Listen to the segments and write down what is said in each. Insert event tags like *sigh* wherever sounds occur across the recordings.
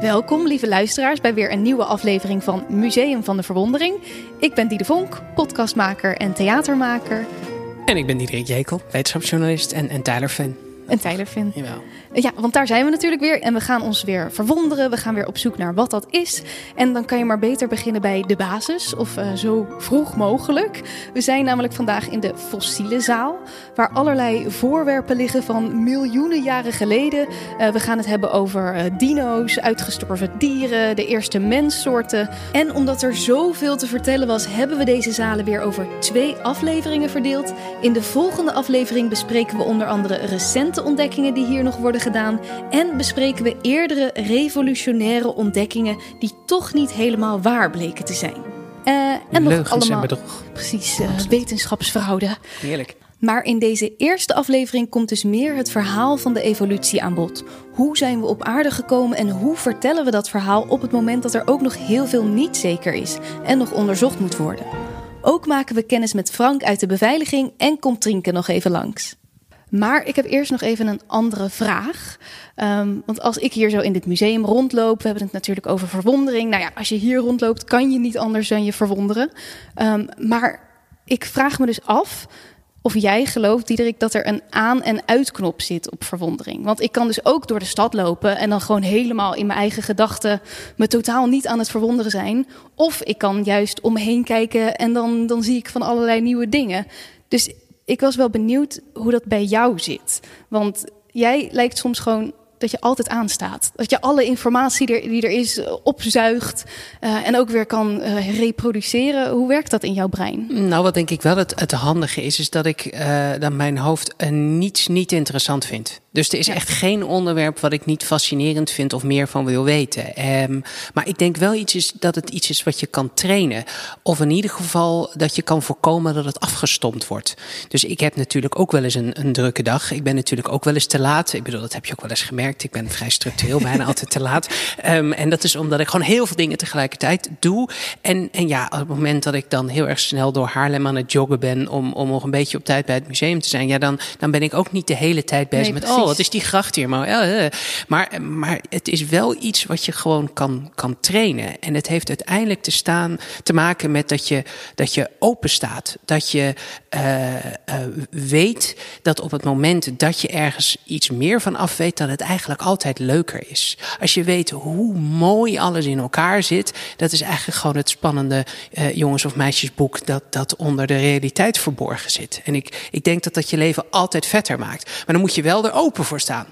Welkom, lieve luisteraars, bij weer een nieuwe aflevering van Museum van de Verwondering. Ik ben Diede Vonk, podcastmaker en theatermaker. En ik ben Diederik Jekel, wetenschapsjournalist en, en Tyler-fan. En Tyler-fan. Jawel. Ja, want daar zijn we natuurlijk weer en we gaan ons weer verwonderen. We gaan weer op zoek naar wat dat is. En dan kan je maar beter beginnen bij de basis, of uh, zo vroeg mogelijk. We zijn namelijk vandaag in de fossiele zaal, waar allerlei voorwerpen liggen van miljoenen jaren geleden. Uh, we gaan het hebben over uh, dino's, uitgestorven dieren, de eerste menssoorten. En omdat er zoveel te vertellen was, hebben we deze zalen weer over twee afleveringen verdeeld. In de volgende aflevering bespreken we onder andere recente ontdekkingen die hier nog worden gedaan en bespreken we eerdere revolutionaire ontdekkingen die toch niet helemaal waar bleken te zijn. Uh, en nog allemaal. Precies, uh, wetenschapsfraude. Heerlijk. Maar in deze eerste aflevering komt dus meer het verhaal van de evolutie aan bod. Hoe zijn we op aarde gekomen en hoe vertellen we dat verhaal op het moment dat er ook nog heel veel niet zeker is en nog onderzocht moet worden? Ook maken we kennis met Frank uit de beveiliging en komt Trinken nog even langs. Maar ik heb eerst nog even een andere vraag. Um, want als ik hier zo in dit museum rondloop, we hebben het natuurlijk over verwondering. Nou ja, als je hier rondloopt, kan je niet anders dan je verwonderen. Um, maar ik vraag me dus af of jij gelooft, Diederik, dat er een aan- en uitknop zit op verwondering. Want ik kan dus ook door de stad lopen en dan gewoon helemaal in mijn eigen gedachten me totaal niet aan het verwonderen zijn. Of ik kan juist om me heen kijken en dan, dan zie ik van allerlei nieuwe dingen. Dus ik was wel benieuwd hoe dat bij jou zit. Want jij lijkt soms gewoon dat je altijd aanstaat. Dat je alle informatie die er is eh, opzuigt uh, en ook weer kan uh, reproduceren. Hoe werkt dat in jouw brein? Nou, wat denk ik wel het, het handige is, is dat ik uh, mijn hoofd niets niet interessant vind. Dus er is ja. echt geen onderwerp wat ik niet fascinerend vind of meer van wil weten. Um, maar ik denk wel iets is dat het iets is wat je kan trainen. Of in ieder geval dat je kan voorkomen dat het afgestompt wordt. Dus ik heb natuurlijk ook wel eens een, een drukke dag. Ik ben natuurlijk ook wel eens te laat. Ik bedoel, dat heb je ook wel eens gemerkt. Ik ben vrij structureel bijna *laughs* altijd te laat. Um, en dat is omdat ik gewoon heel veel dingen tegelijkertijd doe. En, en ja, op het moment dat ik dan heel erg snel door Haarlem aan het joggen ben om, om nog een beetje op tijd bij het museum te zijn, ja, dan, dan ben ik ook niet de hele tijd bezig nee, met, oh, wat is die gracht hier? Maar, uh, uh. maar, maar het is wel iets wat je gewoon kan, kan trainen. En het heeft uiteindelijk te, staan, te maken met dat je, dat je open staat. Dat je uh, weet dat op het moment dat je ergens iets meer van af weet, dat het eigenlijk altijd leuker is. Als je weet hoe mooi alles in elkaar zit, dat is eigenlijk gewoon het spannende jongens- of meisjesboek dat, dat onder de realiteit verborgen zit. En ik, ik denk dat dat je leven altijd vetter maakt. Maar dan moet je wel er open voor staan.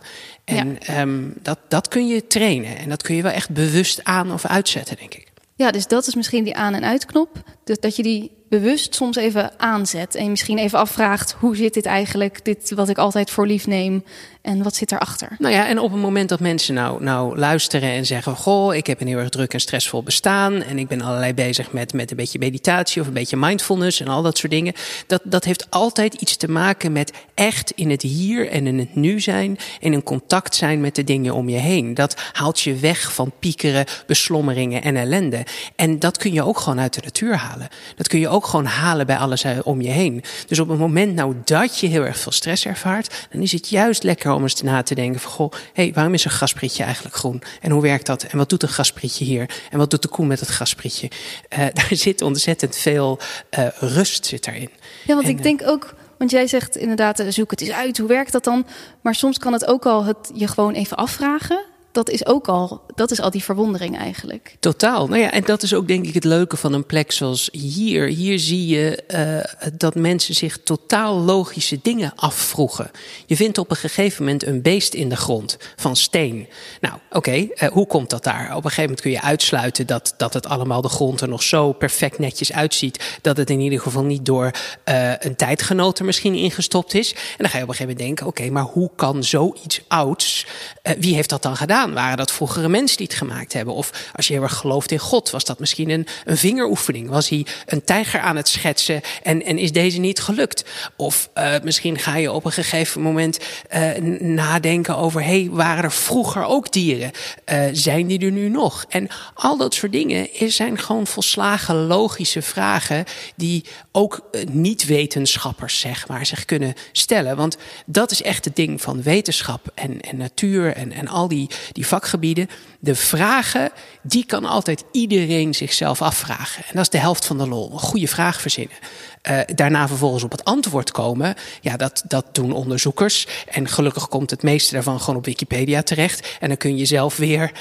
En ja. um, dat, dat kun je trainen. En dat kun je wel echt bewust aan of uitzetten, denk ik. Ja, dus dat is misschien die aan- en uitknop. Dus dat je die bewust soms even aanzet. En misschien even afvraagt: hoe zit dit eigenlijk? Dit wat ik altijd voor lief neem. En wat zit erachter? Nou ja, en op het moment dat mensen nou, nou luisteren en zeggen: Goh, ik heb een heel erg druk en stressvol bestaan. En ik ben allerlei bezig met, met een beetje meditatie of een beetje mindfulness en al dat soort dingen. Dat, dat heeft altijd iets te maken met echt in het hier en in het nu zijn. En in contact zijn met de dingen om je heen. Dat haalt je weg van piekeren, beslommeringen en ellende. En dat kun je ook gewoon uit de natuur halen. Dat kun je ook gewoon halen bij alles om je heen. Dus op het moment nou dat je heel erg veel stress ervaart, dan is het juist lekker om eens na te denken van, goh, hey, waarom is een grasprietje eigenlijk groen? En hoe werkt dat? En wat doet een grasprietje hier? En wat doet de koe met het grasprietje? Uh, *laughs* daar zit ontzettend veel uh, rust zit daarin. Ja, want en, ik denk ook, want jij zegt inderdaad, zoek het eens uit, hoe werkt dat dan? Maar soms kan het ook al het je gewoon even afvragen dat is ook al, dat is al die verwondering eigenlijk. Totaal. Nou ja, en dat is ook denk ik het leuke van een plek zoals hier. Hier zie je uh, dat mensen zich totaal logische dingen afvroegen. Je vindt op een gegeven moment een beest in de grond van steen. Nou, oké, uh, hoe komt dat daar? Op een gegeven moment kun je uitsluiten dat, dat het allemaal de grond er nog zo perfect netjes uitziet. Dat het in ieder geval niet door uh, een tijdgenoot er misschien ingestopt is. En dan ga je op een gegeven moment denken: oké, maar hoe kan zoiets ouds, wie heeft dat dan gedaan? Waren dat vroegere mensen die het gemaakt hebben? Of als je heel erg gelooft in God, was dat misschien een, een vingeroefening? Was hij een tijger aan het schetsen en, en is deze niet gelukt? Of uh, misschien ga je op een gegeven moment uh, nadenken over: hey, waren er vroeger ook dieren? Uh, zijn die er nu nog? En al dat soort dingen zijn gewoon volslagen logische vragen die ook niet-wetenschappers zeg maar, zich kunnen stellen. Want dat is echt het ding van wetenschap en, en natuur en, en al die, die vakgebieden. De vragen, die kan altijd iedereen zichzelf afvragen. En dat is de helft van de lol. Een goede vraag verzinnen. Uh, daarna vervolgens op het antwoord komen. Ja, dat, dat doen onderzoekers. En gelukkig komt het meeste daarvan gewoon op Wikipedia terecht. En dan kun je zelf weer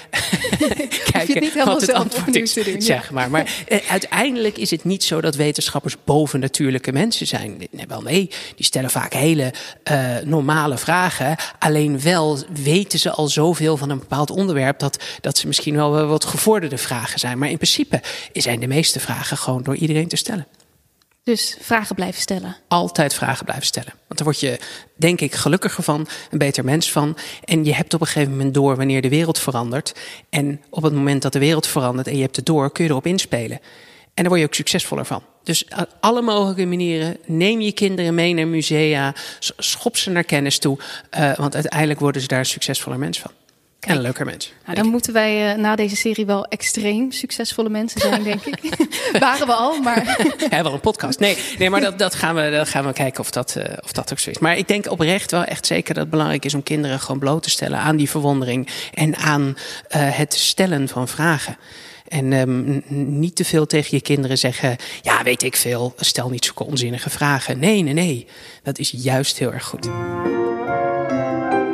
*laughs* kijken wat het antwoord is. Doen, zeg maar. Maar uh, uiteindelijk is het niet zo dat wetenschappers bovennatuurlijke mensen zijn. Nee, wel nee, die stellen vaak hele uh, normale vragen. Alleen wel weten ze al zoveel van een bepaald onderwerp dat, dat ze misschien wel wat gevorderde vragen zijn. Maar in principe zijn de meeste vragen gewoon door iedereen te stellen. Dus vragen blijven stellen. Altijd vragen blijven stellen. Want daar word je, denk ik, gelukkiger van, een beter mens van. En je hebt op een gegeven moment door wanneer de wereld verandert. En op het moment dat de wereld verandert en je hebt het door, kun je erop inspelen. En daar word je ook succesvoller van. Dus alle mogelijke manieren. Neem je kinderen mee naar musea. Schop ze naar kennis toe. Uh, want uiteindelijk worden ze daar een succesvoller mens van. En een leuker mens. Nou, dan moeten wij uh, na deze serie wel extreem succesvolle mensen zijn, denk ik. *laughs* Waren we al, maar. *laughs* ja, wel een podcast. Nee, nee maar dat, dat, gaan we, dat gaan we kijken of dat, uh, of dat ook zo is. Maar ik denk oprecht wel echt zeker dat het belangrijk is om kinderen gewoon bloot te stellen aan die verwondering en aan uh, het stellen van vragen. En um, niet te veel tegen je kinderen zeggen: Ja, weet ik veel, stel niet zulke onzinnige vragen. Nee, nee, nee. Dat is juist heel erg goed.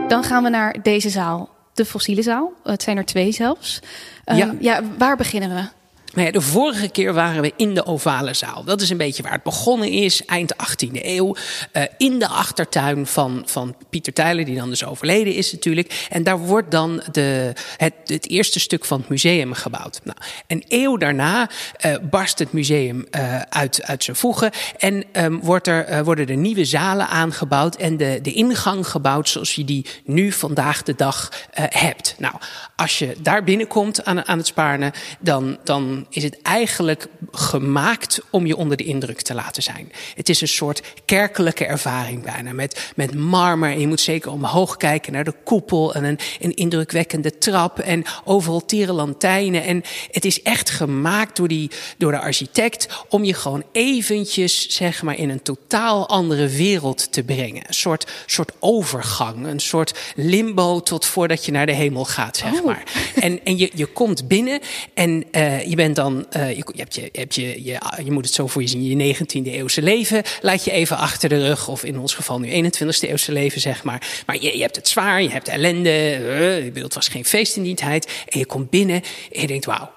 Dan gaan we naar deze zaal de fossiele zaal. Het zijn er twee zelfs. Um, ja. ja, waar beginnen we? Nou de vorige keer waren we in de ovale zaal. Dat is een beetje waar het begonnen is, eind 18e eeuw. Uh, in de achtertuin van, van Pieter Tijler, die dan dus overleden is natuurlijk. En daar wordt dan de, het, het eerste stuk van het museum gebouwd. Nou, een eeuw daarna uh, barst het museum uh, uit, uit zijn voegen. En um, wordt er, worden er nieuwe zalen aangebouwd. En de, de ingang gebouwd zoals je die nu vandaag de dag hebt. Nou, als je daar binnenkomt aan, aan het Spaarne, dan... dan is het eigenlijk gemaakt om je onder de indruk te laten zijn. Het is een soort kerkelijke ervaring bijna. Met, met marmer. En je moet zeker omhoog kijken naar de koepel. En een, een indrukwekkende trap. En overal tierenlantijnen. En het is echt gemaakt door, die, door de architect. Om je gewoon eventjes, zeg maar, in een totaal andere wereld te brengen. Een soort, soort overgang. Een soort limbo tot voordat je naar de hemel gaat, zeg oh. maar. En, en je, je komt binnen en uh, je bent dan, uh, je, je, hebt je, je, hebt je, je, je moet het zo voor je zien, je 19e eeuwse leven laat je even achter de rug. Of in ons geval nu 21e eeuwse leven, zeg maar. Maar je, je hebt het zwaar, je hebt ellende. Uh, ik bedoel, het was geen feest in die tijd. En je komt binnen en je denkt, wauw,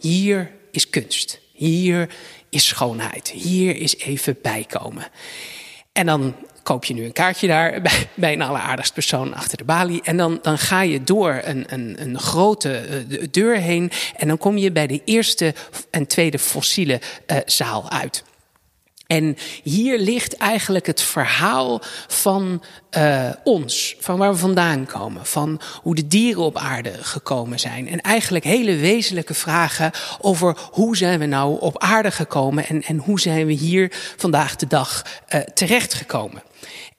hier is kunst. Hier is schoonheid. Hier is even bijkomen. En dan koop je nu een kaartje daar *laughs* bij, bij een alleraardigst persoon achter de balie. En dan, dan ga je door een, een, een grote uh, deur heen. En dan kom je bij de eerste en tweede fossiele uh, zaal uit. En hier ligt eigenlijk het verhaal van uh, ons, van waar we vandaan komen, van hoe de dieren op aarde gekomen zijn. En eigenlijk hele wezenlijke vragen over hoe zijn we nou op aarde gekomen en, en hoe zijn we hier vandaag de dag uh, terechtgekomen.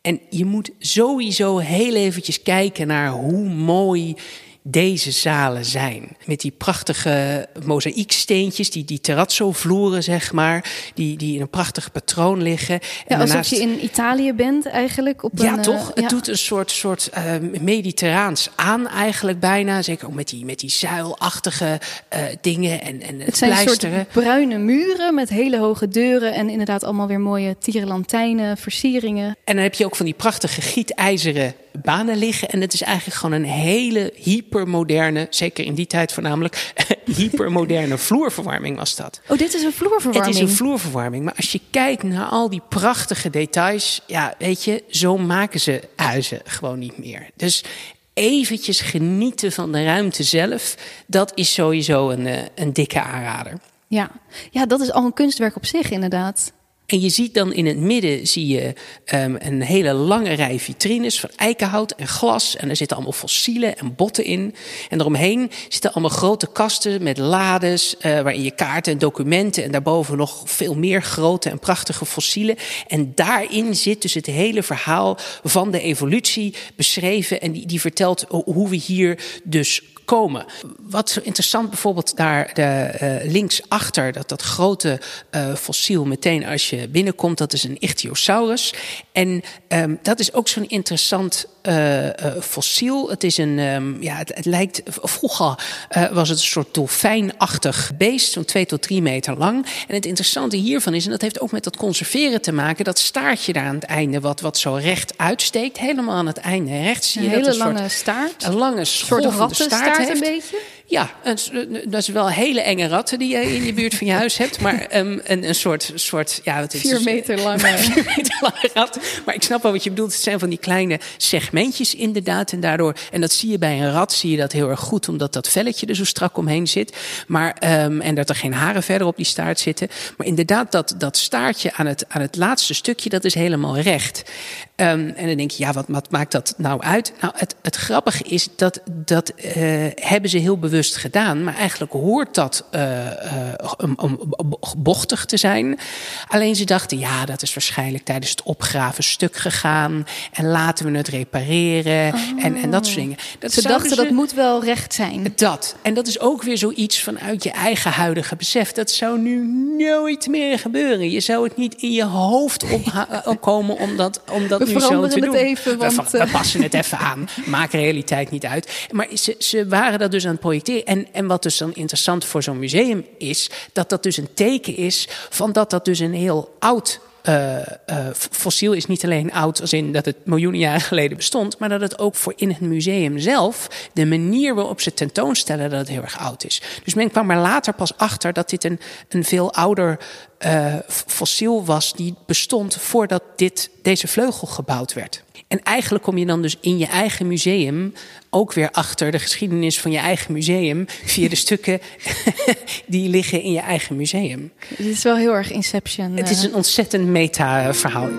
En je moet sowieso heel eventjes kijken naar hoe mooi deze zalen zijn. Met die prachtige mozaïeksteentjes, die, die terrazzo-vloeren, zeg maar, die, die in een prachtig patroon liggen. Ja, alsof je in Italië bent eigenlijk. Op ja, een, toch? Uh, het ja. doet een soort, soort uh, mediterraans aan eigenlijk bijna. Zeker ook met die, met die zuilachtige uh, dingen en, en het zijn pleisteren. soort bruine muren met hele hoge deuren en inderdaad allemaal weer mooie tierenlantijnen, versieringen. En dan heb je ook van die prachtige gietijzeren banen liggen. En het is eigenlijk gewoon een hele hypermoderne, zeker in die tijd voornamelijk, *laughs* hypermoderne vloerverwarming was dat. Oh, dit is een vloerverwarming? Het is een vloerverwarming. Maar als je kijkt naar al die prachtige details, ja, weet je, zo maken ze huizen gewoon niet meer. Dus eventjes genieten van de ruimte zelf, dat is sowieso een, eh, een dikke aanrader. Ja. ja, dat is al een kunstwerk op zich inderdaad. En je ziet dan in het midden zie je um, een hele lange rij vitrines van eikenhout en glas. En er zitten allemaal fossielen en botten in. En eromheen zitten allemaal grote kasten met lades, uh, waarin je kaarten en documenten en daarboven nog veel meer grote en prachtige fossielen. En daarin zit dus het hele verhaal van de evolutie beschreven. En die, die vertelt hoe we hier dus komen. Wat interessant bijvoorbeeld daar de, uh, linksachter, dat, dat grote uh, fossiel meteen als je binnenkomt, dat is een Ichthyosaurus. En um, dat is ook zo'n interessant uh, fossiel. Het is een, um, ja, het, het, lijkt, vroeger was het een soort dolfijnachtig beest, zo'n twee tot drie meter lang. En het interessante hiervan is, en dat heeft ook met dat conserveren te maken, dat staartje daar aan het einde, wat, wat zo recht uitsteekt, helemaal aan het einde rechts zie je een hele dat lange soort, staart. Een lange soort rattenstaart heeft. een beetje. Ja, een, dat is wel hele enge ratten die je in je buurt van je huis hebt. Maar um, *laughs* een, een soort, soort ja, het is vier meter lange. *laughs* vier meter lange rat. Maar ik snap wel wat je bedoelt. Het zijn van die kleine segmentjes inderdaad. En daardoor, en dat zie je bij een rat, zie je dat heel erg goed, omdat dat velletje er zo strak omheen zit. Maar, um, en dat er geen haren verder op die staart zitten. Maar inderdaad, dat, dat staartje aan het, aan het laatste stukje, dat is helemaal recht. Um, en dan denk je, ja, wat, wat maakt dat nou uit? Nou, het, het grappige is dat, dat uh, hebben ze heel bewust gedaan. Maar eigenlijk hoort dat uh, um, um, bochtig te zijn. Alleen ze dachten, ja, dat is waarschijnlijk tijdens het opgraven stuk gegaan. En laten we het repareren. Oh. En, en dat soort dingen. Dat ze dachten, ze, dat moet wel recht zijn. Dat. En dat is ook weer zoiets vanuit je eigen huidige besef. Dat zou nu nooit meer gebeuren. Je zou het niet in je hoofd *laughs* opkomen om dat, om dat nu zo te doen. Even, want, we, we passen het even aan. Maak realiteit niet uit. Maar ze, ze waren dat dus aan het projecteren. En, en wat dus dan interessant voor zo'n museum is, dat dat dus een teken is van dat dat dus een heel oud uh, uh, fossiel is niet alleen oud als in dat het miljoenen jaren geleden bestond, maar dat het ook voor in het museum zelf, de manier waarop ze tentoonstellen, dat het heel erg oud is. Dus men kwam er later pas achter dat dit een, een veel ouder uh, fossiel was die bestond voordat dit, deze vleugel gebouwd werd. En eigenlijk kom je dan dus in je eigen museum ook weer achter de geschiedenis van je eigen museum via de stukken *laughs* die liggen in je eigen museum. Het is wel heel erg Inception. Het is een ontzettend meta-verhaal.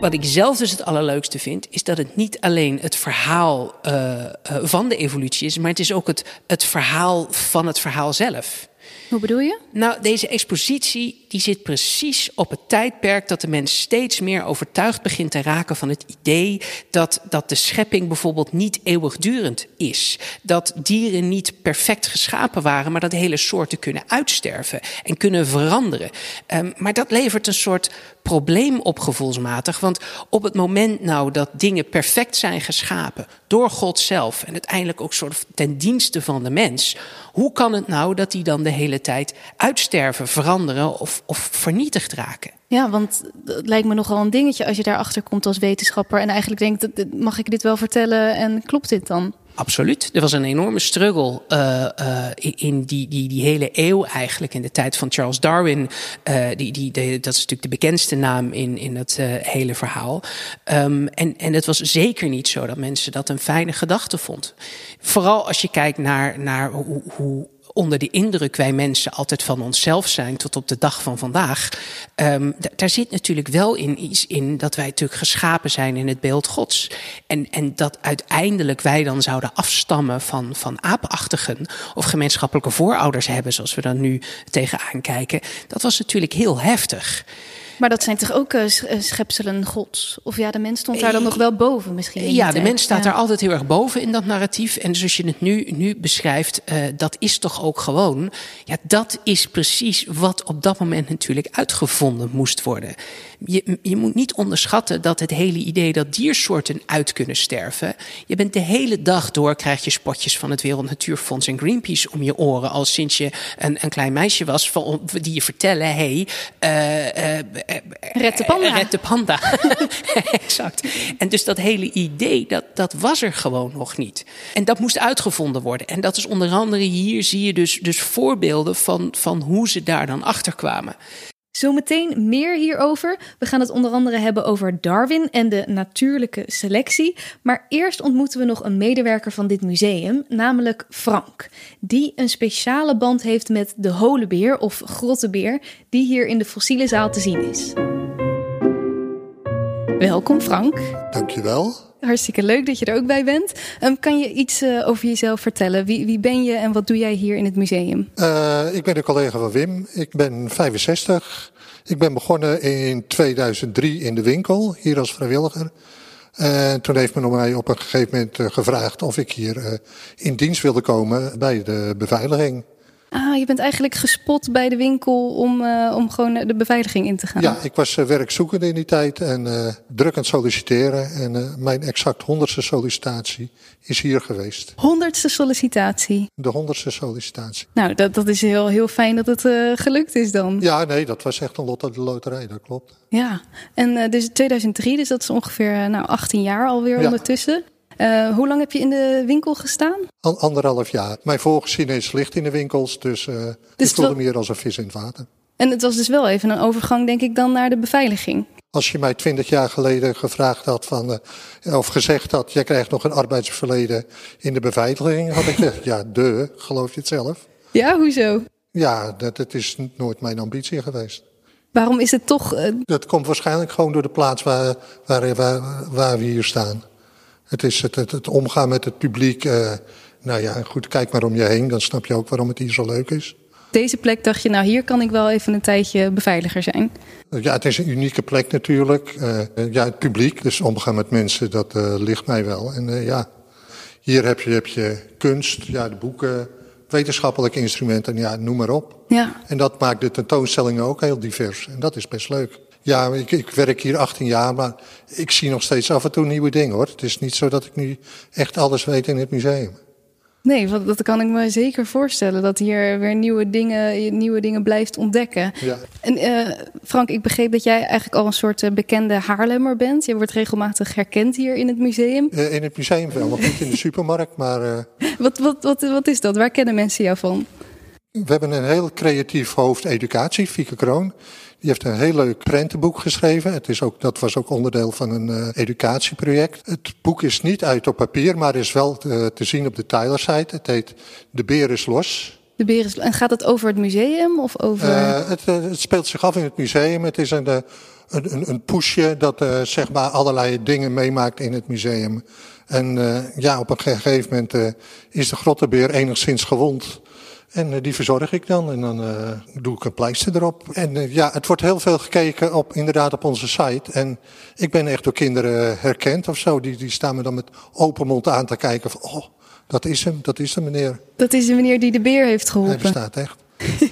Wat ik zelf dus het allerleukste vind, is dat het niet alleen het verhaal uh, uh, van de evolutie is, maar het is ook het, het verhaal van het verhaal zelf. Hoe bedoel je? Nou, deze expositie die zit precies op het tijdperk dat de mens steeds meer overtuigd begint te raken van het idee dat, dat de schepping bijvoorbeeld niet eeuwigdurend is. Dat dieren niet perfect geschapen waren, maar dat hele soorten kunnen uitsterven en kunnen veranderen. Um, maar dat levert een soort probleem op gevoelsmatig. Want op het moment nou dat dingen perfect zijn geschapen door God zelf en uiteindelijk ook soort ten dienste van de mens, hoe kan het nou dat die dan de hele tijd uitsterven, veranderen of, of vernietigd raken? Ja, want het lijkt me nogal een dingetje als je daarachter komt als wetenschapper en eigenlijk denkt: mag ik dit wel vertellen en klopt dit dan? Absoluut. Er was een enorme struggle uh, uh, in die, die, die hele eeuw eigenlijk. In de tijd van Charles Darwin. Uh, die, die, dat is natuurlijk de bekendste naam in, in het hele verhaal. Um, en, en het was zeker niet zo dat mensen dat een fijne gedachte vonden. Vooral als je kijkt naar, naar hoe, hoe onder de indruk wij mensen altijd van onszelf zijn tot op de dag van vandaag. Um, daar zit natuurlijk wel in iets in dat wij natuurlijk geschapen zijn in het beeld Gods. En, en dat uiteindelijk wij dan zouden afstammen van, van aapachtigen of gemeenschappelijke voorouders hebben, zoals we dan nu tegenaan kijken. Dat was natuurlijk heel heftig. Maar dat zijn toch ook uh, schepselen gods? Of ja, de mens stond daar dan nog wel boven misschien? Ja, de mens staat ja. daar altijd heel erg boven in dat narratief. En zoals je het nu, nu beschrijft, uh, dat is toch ook gewoon... Ja, dat is precies wat op dat moment natuurlijk uitgevonden moest worden. Je, je moet niet onderschatten dat het hele idee dat diersoorten uit kunnen sterven... Je bent de hele dag door, krijg je spotjes van het Wereld Natuurfonds en Greenpeace om je oren... al sinds je een, een klein meisje was, van, die je vertellen... hey, uh, Red de panda. Red de panda. *laughs* exact. En dus dat hele idee, dat, dat was er gewoon nog niet. En dat moest uitgevonden worden. En dat is onder andere hier zie je dus, dus voorbeelden van, van hoe ze daar dan achter kwamen. Zometeen meer hierover. We gaan het onder andere hebben over Darwin en de natuurlijke selectie. Maar eerst ontmoeten we nog een medewerker van dit museum, namelijk Frank. Die een speciale band heeft met de holenbeer of grottebeer, die hier in de fossiele zaal te zien is. Welkom Frank. Dankjewel. Hartstikke leuk dat je er ook bij bent. Um, kan je iets uh, over jezelf vertellen? Wie, wie, ben je en wat doe jij hier in het museum? Uh, ik ben een collega van Wim. Ik ben 65. Ik ben begonnen in 2003 in de winkel, hier als vrijwilliger. En toen heeft men mij op een gegeven moment eh, gevraagd of ik hier eh, in dienst wilde komen bij de beveiliging. Ah, je bent eigenlijk gespot bij de winkel om, uh, om gewoon de beveiliging in te gaan. Ja, ik was uh, werkzoekende in die tijd en uh, druk aan het solliciteren. En mijn exact honderdste sollicitatie is hier geweest. Honderdste sollicitatie? De honderdste sollicitatie. Nou, dat, dat is heel, heel fijn dat het gelukt is dan. Ja, nee, dat was echt een lot uit de loterij, dat klopt. Ja, en dus 2003, dus dat is ongeveer nou, 18 jaar alweer ja. ondertussen. Uh, hoe lang heb je in de winkel gestaan? Al, anderhalf jaar. Mijn voorgezien is licht in de winkels, dus, uh, dus ik voelde wel... meer als een vis in het water. En het was dus wel even een overgang, denk ik, dan naar de beveiliging. Als je mij twintig jaar geleden gevraagd had van, uh, of gezegd had, jij krijgt nog een arbeidsverleden in de beveiliging, had ik gezegd, ja, de, geloof je het zelf? Ja, hoezo? Ja, dat, dat is nooit mijn ambitie geweest. Waarom is het toch... Dat komt waarschijnlijk gewoon door de plaats waar, waar, waar, waar we hier staan. Het is het, het, het omgaan met het publiek. Uh, nou ja, goed, kijk maar om je heen, dan snap je ook waarom het hier zo leuk is. Deze plek dacht je, nou hier kan ik wel even een tijdje beveiliger zijn. Ja, het is een unieke plek natuurlijk. Uh, ja, het publiek, dus omgaan met mensen, dat uh, ligt mij wel. En ja, hier heb je, heb je kunst, ja, de boeken, wetenschappelijke instrumenten, ja, noem maar op. Ja. En dat maakt de tentoonstellingen ook heel divers. En dat is best leuk. Ja, ik, ik, werk hier 18 jaar, maar ik zie nog steeds af en toe nieuwe dingen hoor. Het is niet zo dat ik nu echt alles weet in het museum. Nee, want dat kan ik me zeker voorstellen. Dat hier weer nieuwe dingen, nieuwe dingen blijft ontdekken. Ja. En uh, Frank, ik begreep dat jij eigenlijk al een soort uh, bekende Haarlemmer bent. Je wordt regelmatig herkend hier in het museum. Uh, in het museum wel, nog niet in de *laughs* supermarkt, maar... wat, wat, wat, wat is dat? Waar kennen mensen jou van? We hebben een heel creatief hoofd educatie, Fieke Kroon. Die heeft een heel leuk prentenboek geschreven. Het is ook, dat was ook onderdeel van een uh, educatieproject. Het boek is niet uit op papier, maar is wel te, te zien op de Tyler-site. Het heet De Beer is los. De Beer is En gaat het over het museum of over... Uh, het, het, speelt zich af in het museum. Het is een, een, een, een poesje dat zeg maar allerlei dingen meemaakt in het museum. En ja, op een gegeven moment is de grottenbeer enigszins gewond... En uh, die verzorg ik dan en dan uh, doe ik een pleister erop. En uh, ja, het wordt heel veel gekeken op, inderdaad op onze site. En ik ben echt door kinderen herkend of zo. Die, die staan me dan met open mond aan te kijken van, oh, dat is hem, dat is de meneer. Dat is de meneer die de beer heeft geholpen. Hij bestaat echt.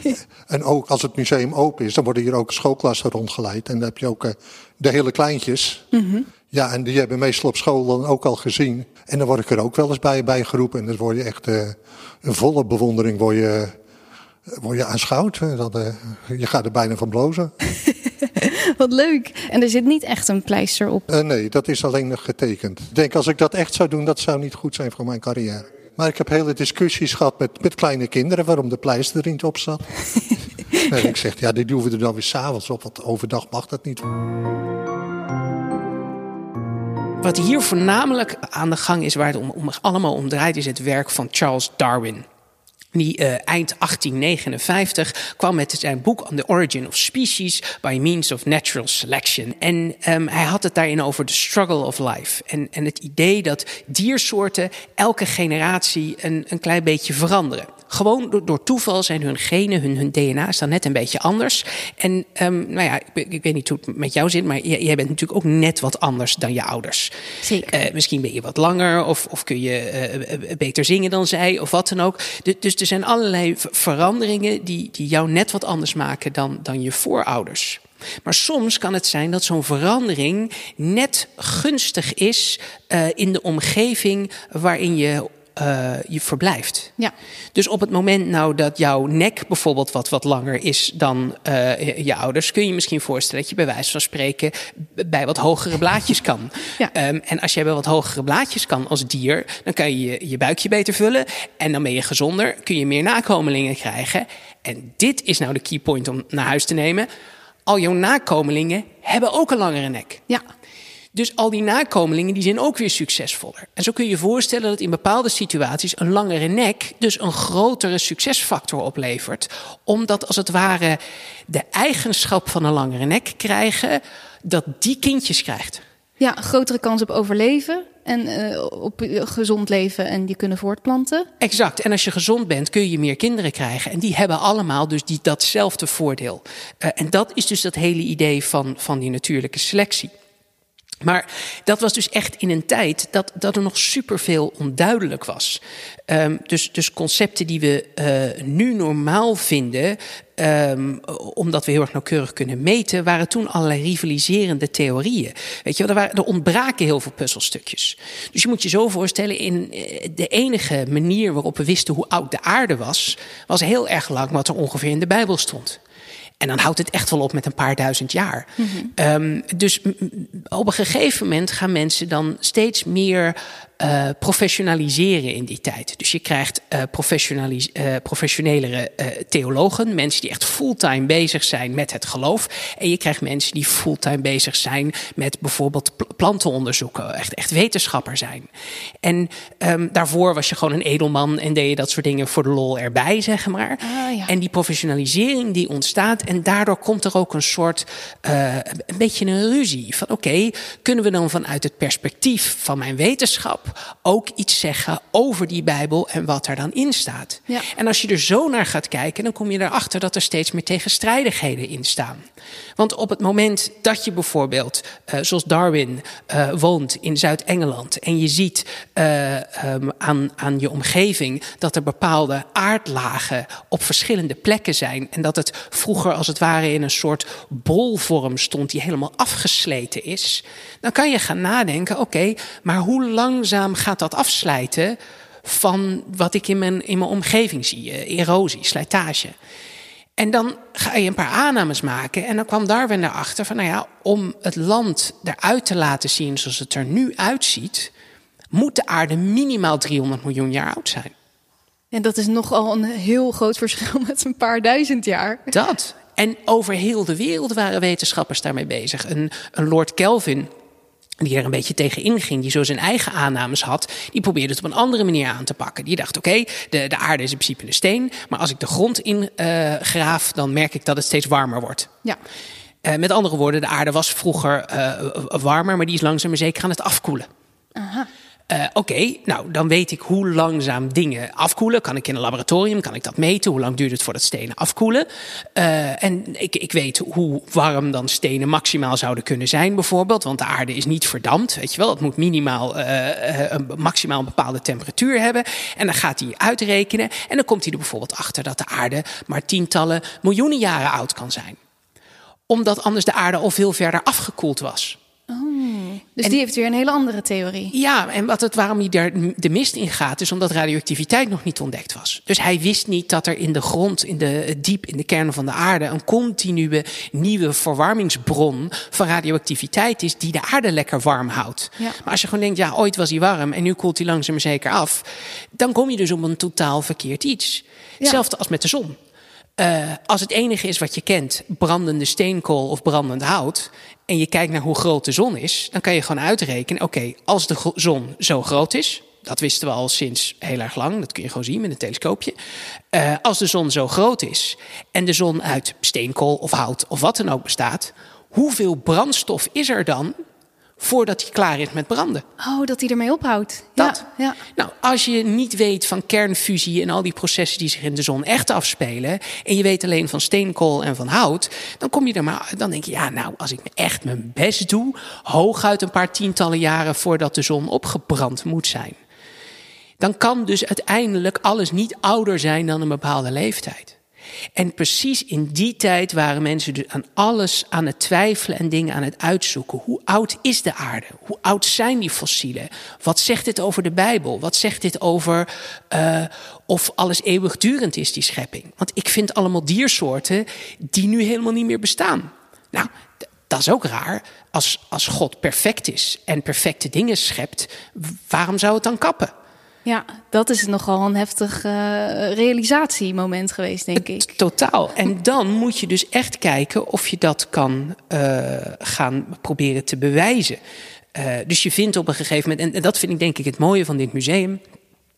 *laughs* en ook als het museum open is, dan worden hier ook schoolklassen rondgeleid. En dan heb je ook de hele kleintjes. Mm -hmm. Ja, en die hebben meestal op school dan ook al gezien. En dan word ik er ook wel eens bij, bij geroepen. En dan word je echt uh, een volle bewondering word je, word je aanschouwd. Dat, uh, je gaat er bijna van blozen. *laughs* Wat leuk. En er zit niet echt een pleister op? Uh, nee, dat is alleen nog getekend. Ik denk, als ik dat echt zou doen, dat zou niet goed zijn voor mijn carrière. Maar ik heb hele discussies gehad met, met kleine kinderen waarom de pleister er niet op zat. *laughs* en ik zeg, ja, dit doen we er dan weer s'avonds op, want overdag mag dat niet. Wat hier voornamelijk aan de gang is, waar het om, om allemaal om draait, is het werk van Charles Darwin. Die uh, eind 1859 kwam met zijn boek On the Origin of Species by Means of Natural Selection. En um, hij had het daarin over the struggle of life. En, en het idee dat diersoorten elke generatie een, een klein beetje veranderen. Gewoon door, door toeval zijn hun genen, hun, hun DNA is dan net een beetje anders. En um, nou ja, ik, ik, weet niet hoe het met jou zit, maar jij, jij bent natuurlijk ook net wat anders dan je ouders. Zeker. Uh, misschien ben je wat langer of, of kun je uh, beter zingen dan zij of wat dan ook. Dus, dus er zijn allerlei veranderingen die, die jou net wat anders maken dan, dan je voorouders. Maar soms kan het zijn dat zo'n verandering net gunstig is uh, in de omgeving waarin je uh, je verblijft. Ja. Dus op het moment nou dat jouw nek bijvoorbeeld wat, wat langer is dan uh, je ouders, kun je je misschien voorstellen dat je bij wijze van spreken bij wat hogere blaadjes kan. *laughs* Ja. Um, en als jij bij wat hogere blaadjes kan als dier, dan kan je je buikje beter vullen en dan ben je gezonder, kun je meer nakomelingen krijgen. En dit is nou de key point om naar huis te nemen. Al jouw nakomelingen hebben ook een langere nek. Ja. Dus al die nakomelingen die zijn ook weer succesvoller. En zo kun je je voorstellen dat in bepaalde situaties een langere nek dus een grotere succesfactor oplevert. Omdat als het ware de eigenschap van een langere nek krijgen, dat die kindjes krijgt. Ja, grotere kans op overleven en uh, op gezond leven en die kunnen voortplanten. Exact. En als je gezond bent, kun je meer kinderen krijgen. En die hebben allemaal dus die, datzelfde voordeel. Uh, en dat is dus dat hele idee van, van die natuurlijke selectie. Maar dat was dus echt in een tijd dat, dat er nog superveel onduidelijk was. Um, dus, dus concepten die we uh, nu normaal vinden, um, omdat we heel erg nauwkeurig kunnen meten, waren toen allerlei rivaliserende theorieën. Weet je, er, waren, er ontbraken heel veel puzzelstukjes. Dus je moet je zo voorstellen, in eh, de enige manier waarop we wisten hoe oud de aarde was, was heel erg lang wat er ongeveer in de Bijbel stond. En dan houdt het echt wel op met een paar duizend jaar. Mm um, dus op een gegeven moment gaan mensen dan steeds meer uh, professionaliseren in die tijd. Dus je krijgt uh, uh, professionelere theologen, mensen die echt fulltime bezig zijn met het geloof. En je krijgt mensen die fulltime bezig zijn met bijvoorbeeld plantenonderzoeken, echt, echt wetenschapper zijn. En um, daarvoor was je gewoon een edelman en deed je dat soort dingen voor de lol erbij, zeg maar. Ah, ja. En die professionalisering die ontstaat en daardoor komt er ook een soort, een beetje een ruzie van oké, okay, kunnen we dan vanuit het perspectief van mijn wetenschap ook iets zeggen over die Bijbel en wat er dan in staat. Ja. En als je er zo naar gaat kijken, dan kom je erachter dat er steeds meer tegenstrijdigheden in staan. Want op het moment dat je bijvoorbeeld, uh, zoals Darwin, uh, woont in Zuid-Engeland en je ziet uh, um, aan, aan je omgeving dat er bepaalde aardlagen op verschillende plekken zijn en dat het vroeger als het ware in een soort bolvorm stond die helemaal afgesleten is, dan kan je gaan nadenken: oké, okay, maar hoe langzaam gaat dat afslijten van wat ik in mijn, in mijn omgeving zie? erosie, slijtage. En dan ga je een paar aannames maken. En dan kwam Darwin erachter van, nou ja, om het land eruit te laten zien zoals het er nu uitziet, moet de aarde minimaal 300 miljoen jaar oud zijn. En dat is nogal een heel groot verschil met een paar duizend jaar. Dat. En over heel de wereld waren wetenschappers daarmee bezig. Een, een Lord Kelvin, die er een beetje tegen inging, die zo zijn eigen aannames had, die probeerde het op een andere manier aan te pakken. Die dacht: oké, de, de aarde is in principe een steen, maar als ik de grond in uh, graaf, dan merk ik dat het steeds warmer wordt. Ja. Uh, met andere woorden, de aarde was vroeger uh, warmer, maar die is langzaam maar zeker aan het afkoelen. Aha. Uh, Oké, nou dan weet ik hoe langzaam dingen afkoelen. Kan ik in een laboratorium, kan ik dat meten? Hoe lang duurt het voordat stenen afkoelen? Uh, en ik, ik weet hoe warm dan stenen maximaal zouden kunnen zijn bijvoorbeeld. Want de aarde is niet verdampt, weet je wel. Het moet minimaal, uh, een, maximaal een bepaalde temperatuur hebben. En dan gaat hij uitrekenen. En dan komt hij er bijvoorbeeld achter dat de aarde maar tientallen miljoenen jaren oud kan zijn. Omdat anders de aarde al veel verder afgekoeld was. Dus die heeft weer een hele andere theorie. Ja, en wat het, waarom hij daar de mist in gaat, is omdat radioactiviteit nog niet ontdekt was. Dus hij wist niet dat er in de grond, in de, diep in de kern van de aarde, een continue nieuwe verwarmingsbron van radioactiviteit is die de aarde lekker warm houdt. Ja. Maar als je gewoon denkt, ja, ooit was hij warm en nu koelt hij langzaam maar zeker af, dan kom je dus op een totaal verkeerd iets. Hetzelfde als met de zon. Uh, als het enige is wat je kent, brandende steenkool of brandend hout, en je kijkt naar hoe groot de zon is, dan kan je gewoon uitrekenen: oké, als de zon zo groot is, dat wisten we al sinds heel erg lang, dat kun je gewoon zien met een telescoopje. Uh, als de zon zo groot is en de zon uit steenkool of hout of wat dan ook bestaat, hoeveel brandstof is er dan voordat hij klaar is met branden. Oh, dat hij ermee ophoudt. Dat. Ja, ja. Nou, als je niet weet van kernfusie en al die processen die zich in de zon echt afspelen, en je weet alleen van steenkool en van hout, dan kom je er maar, dan denk je, ja, nou, als ik echt mijn best doe, hooguit een paar tientallen jaren voordat de zon opgebrand moet zijn. Dan kan dus uiteindelijk alles niet ouder zijn dan een bepaalde leeftijd. En precies in die tijd waren mensen dus aan alles aan het twijfelen en dingen aan het uitzoeken. Hoe oud is de aarde? Hoe oud zijn die fossielen? Wat zegt dit over de Bijbel? Wat zegt dit over uh, of alles eeuwigdurend is, die schepping? Want ik vind allemaal diersoorten die nu helemaal niet meer bestaan. Nou, dat is ook raar. Als, als God perfect is en perfecte dingen schept, waarom zou het dan kappen? Ja, dat is nogal een heftig uh, realisatiemoment geweest, denk ik. Totaal. En dan moet je dus echt kijken of je dat kan uh, gaan proberen te bewijzen. Uh, dus je vindt op een gegeven moment, en dat vind ik denk ik het mooie van dit museum.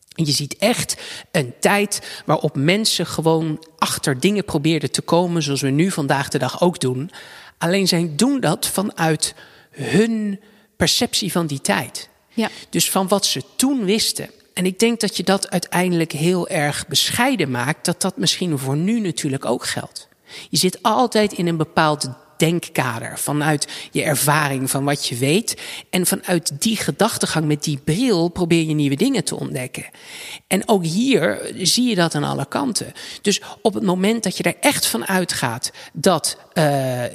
Je ziet echt een tijd waarop mensen gewoon achter dingen probeerden te komen, zoals we nu vandaag de dag ook doen. Alleen zij doen dat vanuit hun perceptie van die tijd. Ja. Dus van wat ze toen wisten. En ik denk dat je dat uiteindelijk heel erg bescheiden maakt, dat dat misschien voor nu natuurlijk ook geldt. Je zit altijd in een bepaald denkkader, vanuit je ervaring, van wat je weet. En vanuit die gedachtegang met die bril probeer je nieuwe dingen te ontdekken. En ook hier zie je dat aan alle kanten. Dus op het moment dat je er echt van uitgaat dat uh,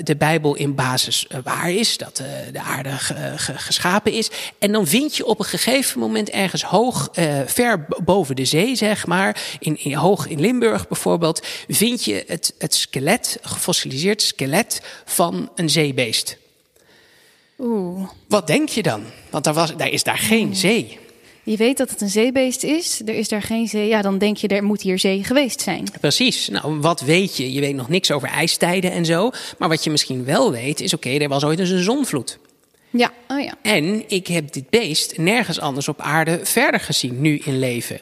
de Bijbel in basis uh, waar is, dat uh, de aarde geschapen is. En dan vind je op een gegeven moment ergens hoog, ver boven de zee, zeg maar, in, hoog in Limburg bijvoorbeeld, vind je het, het skelet, gefossiliseerd skelet van een zeebeest. Oeh. Wat denk je dan? Want daar, was, daar is daar geen zee. Je weet dat het een zeebeest is, er is daar geen zee. Ja, dan denk je, er moet hier zee geweest zijn. Precies. Nou, wat weet je? Je weet nog niks over ijstijden en zo. Maar wat je misschien wel weet, is oké, er was ooit eens een zonvloed. Ja, oh ja. En ik heb dit beest nergens anders op aarde verder gezien, nu in leven.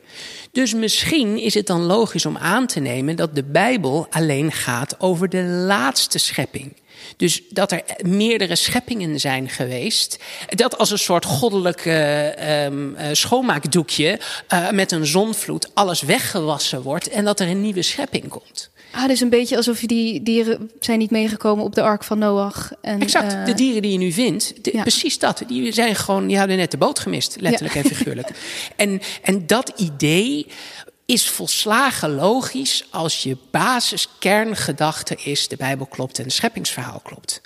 Dus misschien is het dan logisch om aan te nemen dat de Bijbel alleen gaat over de laatste schepping. Dus dat er meerdere scheppingen zijn geweest. Dat als een soort goddelijk uh, um, schoonmaakdoekje uh, met een zonvloed alles weggewassen wordt en dat er een nieuwe schepping komt. Ah, dus een beetje alsof die dieren zijn niet meegekomen op de ark van Noach. En, exact, uh... de dieren die je nu vindt, de, ja. precies dat. Die zijn gewoon, die hadden net de boot gemist, letterlijk ja. en figuurlijk. en, en dat idee is volslagen logisch als je basiskerngedachte is: de Bijbel klopt en het scheppingsverhaal klopt.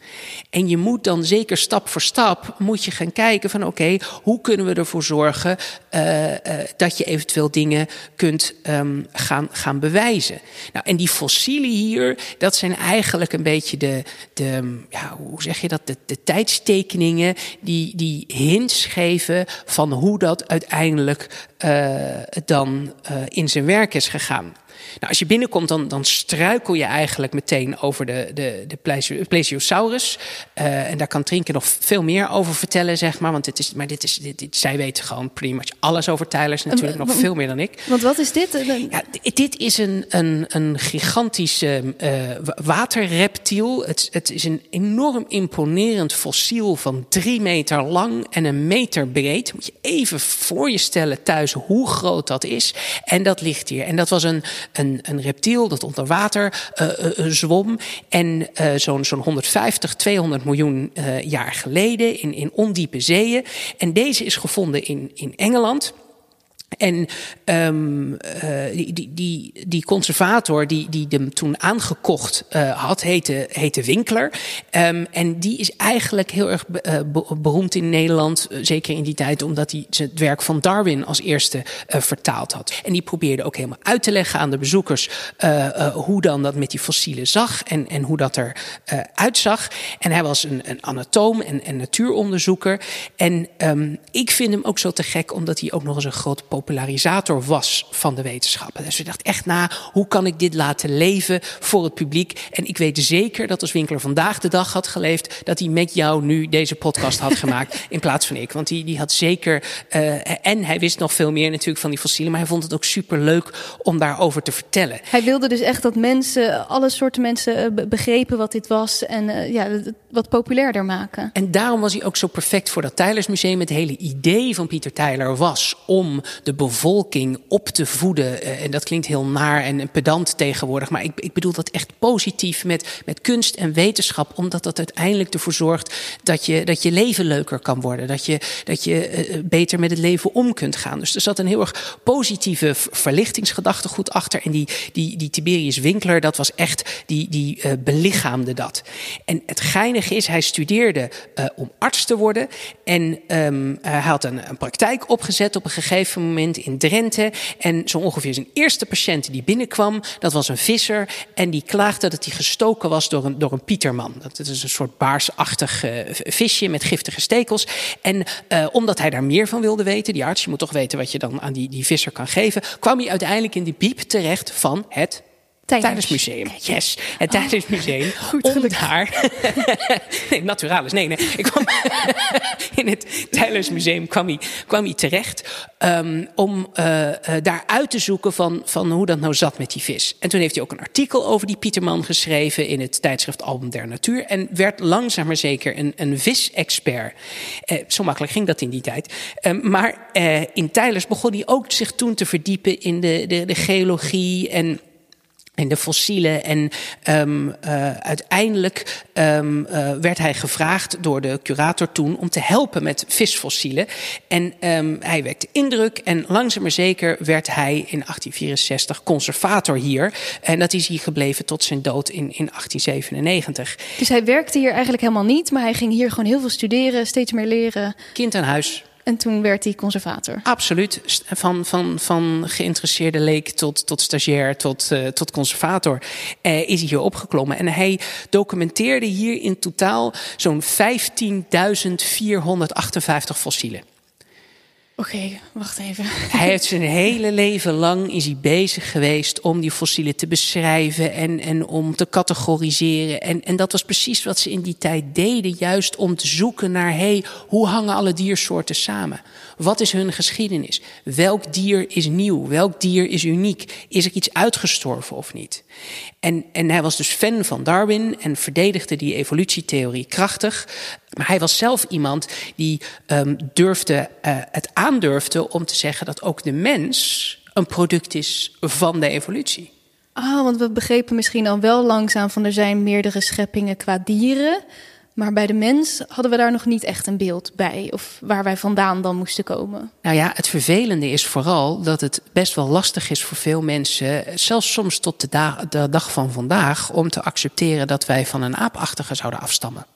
En je moet dan zeker stap voor stap moet je gaan kijken van oké, hoe kunnen we ervoor zorgen uh, dat je eventueel dingen kunt um, gaan, gaan bewijzen. Nou, en die fossielen hier, dat zijn eigenlijk een beetje de, de ja, hoe zeg je dat, de, de tijdstekeningen die, die hints geven van hoe dat uiteindelijk uh, dan in zijn werk is gegaan. Nou, als je binnenkomt, dan, dan struikel je eigenlijk meteen over de, de, de plesiosaurus. Uh, en daar kan Trinken nog veel meer over vertellen, zeg maar. Want dit is, maar dit is, dit, dit, zij weten gewoon pretty much alles over Tylers natuurlijk, nog veel meer dan ik. Want wat is dit? Ja, dit is een, een, een gigantische uh, waterreptiel. Het, het is een enorm imponerend fossiel van drie meter lang en een meter breed. Moet je even voor je stellen thuis hoe groot dat is. En dat ligt hier. En dat was een, een, een reptiel dat onder water uh, uh, zwom. En zo'n zo'n 150, 200 miljoen jaar geleden in, in ondiepe zeeën. En deze is gevonden in, in Engeland. En um, uh, die, die, die, conservator die, die hem toen aangekocht uh, had, heette, heette Winkler. Um, en die is eigenlijk heel erg be, uh, beroemd in Nederland, zeker in die tijd, omdat hij het werk van Darwin als eerste vertaald had. En die probeerde ook helemaal uit te leggen aan de bezoekers hoe dan dat met die fossielen zag en, en hoe dat er uitzag. En hij was een, een anatoom en, en natuuronderzoeker. En um, ik vind hem ook zo te gek, omdat hij ook nog eens een groot popularisator was van de wetenschappen. Dus we dachten echt na, hoe kan ik dit laten leven voor het publiek? En ik weet zeker dat als Winkler vandaag de dag had geleefd, dat hij met jou nu deze podcast had gemaakt *laughs* in plaats van ik. Want die, die had zeker, uh, en hij wist nog veel meer natuurlijk van die fossielen, maar hij vond het ook super leuk om daarover te vertellen. Hij wilde dus echt dat mensen, alle soorten mensen eh, begrepen wat dit was en uh, ja, wat populairder maken. En daarom was hij ook zo perfect voor dat Tylersmuseum. Het hele idee van Pieter Tyler was om de bevolking op te voeden. En dat klinkt heel naar en pedant tegenwoordig. Maar ik, ik bedoel dat echt positief met, met kunst en wetenschap. Omdat dat uiteindelijk ervoor zorgt dat je, dat je leven leuker kan worden. Dat je, dat je uh, beter met het leven om kunt gaan. Dus er zat een heel erg positieve verlichtingsgedachte goed achter. En die, die, die Tiberius Winkler, dat was echt, die, die belichaamde dat. En het geinige is, hij studeerde om arts te worden. En um, hij had een, een praktijk opgezet op een gegeven moment in Drenthe. En zo ongeveer zijn eerste patiënt die binnenkwam, dat was een visser. En die klaagde dat hij gestoken was door een, door een pieterman. Dat is een soort baarsachtig uh, visje met giftige stekels. En uh, omdat hij daar meer van wilde weten, die arts, je moet toch weten wat je dan aan die, die visser kan geven, kwam hij uiteindelijk in de piep terecht van het Tijdensmuseum. Yes, het Tijdensmuseum. Oh, *laughs* goed om daar. nee, *laughs* Naturalis. Nee, nee. Ik kwam *laughs* in het Tijdensmuseum kwam hij, kwam hij terecht um, om uh, uh, daar uit te zoeken van, van hoe dat nou zat met die vis. En toen heeft hij ook een artikel over die Pieterman geschreven in het tijdschrift Album der Natuur. En werd langzaam maar zeker een, een visexpert. Uh, zo makkelijk ging dat in die tijd. Um, maar in Tylers begon hij ook zich toen te verdiepen in de, de, de geologie en en de fossielen. En um, uh, uiteindelijk um, uh, werd hij gevraagd door de curator toen om te helpen met visfossielen. En um, hij wekte indruk en langzaam maar zeker werd hij in 1864 conservator hier. En dat is hier gebleven tot zijn dood in, in 1897. Dus hij werkte hier eigenlijk helemaal niet, maar hij ging hier gewoon heel veel studeren, steeds meer leren. Kind aan huis. En toen werd hij conservator. Absoluut. Van, van, van geïnteresseerde leek tot, tot stagiair tot, uh, tot conservator uh, is hij hier opgeklommen. En hij documenteerde hier in totaal zo'n 15.458 fossielen. Oké, wacht even. Hij heeft zijn hele leven lang is hij bezig geweest om die fossielen te beschrijven en, en om te categoriseren. En, en dat was precies wat ze in die tijd deden, juist om te zoeken naar hey, hoe hangen alle diersoorten samen? Wat is hun geschiedenis? Welk dier is nieuw? Welk dier is uniek? Is er iets uitgestorven of niet? En, en hij was dus fan van Darwin en verdedigde die evolutietheorie krachtig. Maar hij was zelf iemand die um, durfde, uh, het aandurfde om te zeggen dat ook de mens een product is van de evolutie. Ah, want we begrepen misschien al wel langzaam van er zijn meerdere scheppingen qua dieren. Maar bij de mens hadden we daar nog niet echt een beeld bij. Of waar wij vandaan dan moesten komen. Nou ja, het vervelende is vooral dat het best wel lastig is voor veel mensen, zelfs soms tot de, de dag van vandaag, om te accepteren dat wij van een aapachtige zouden afstammen.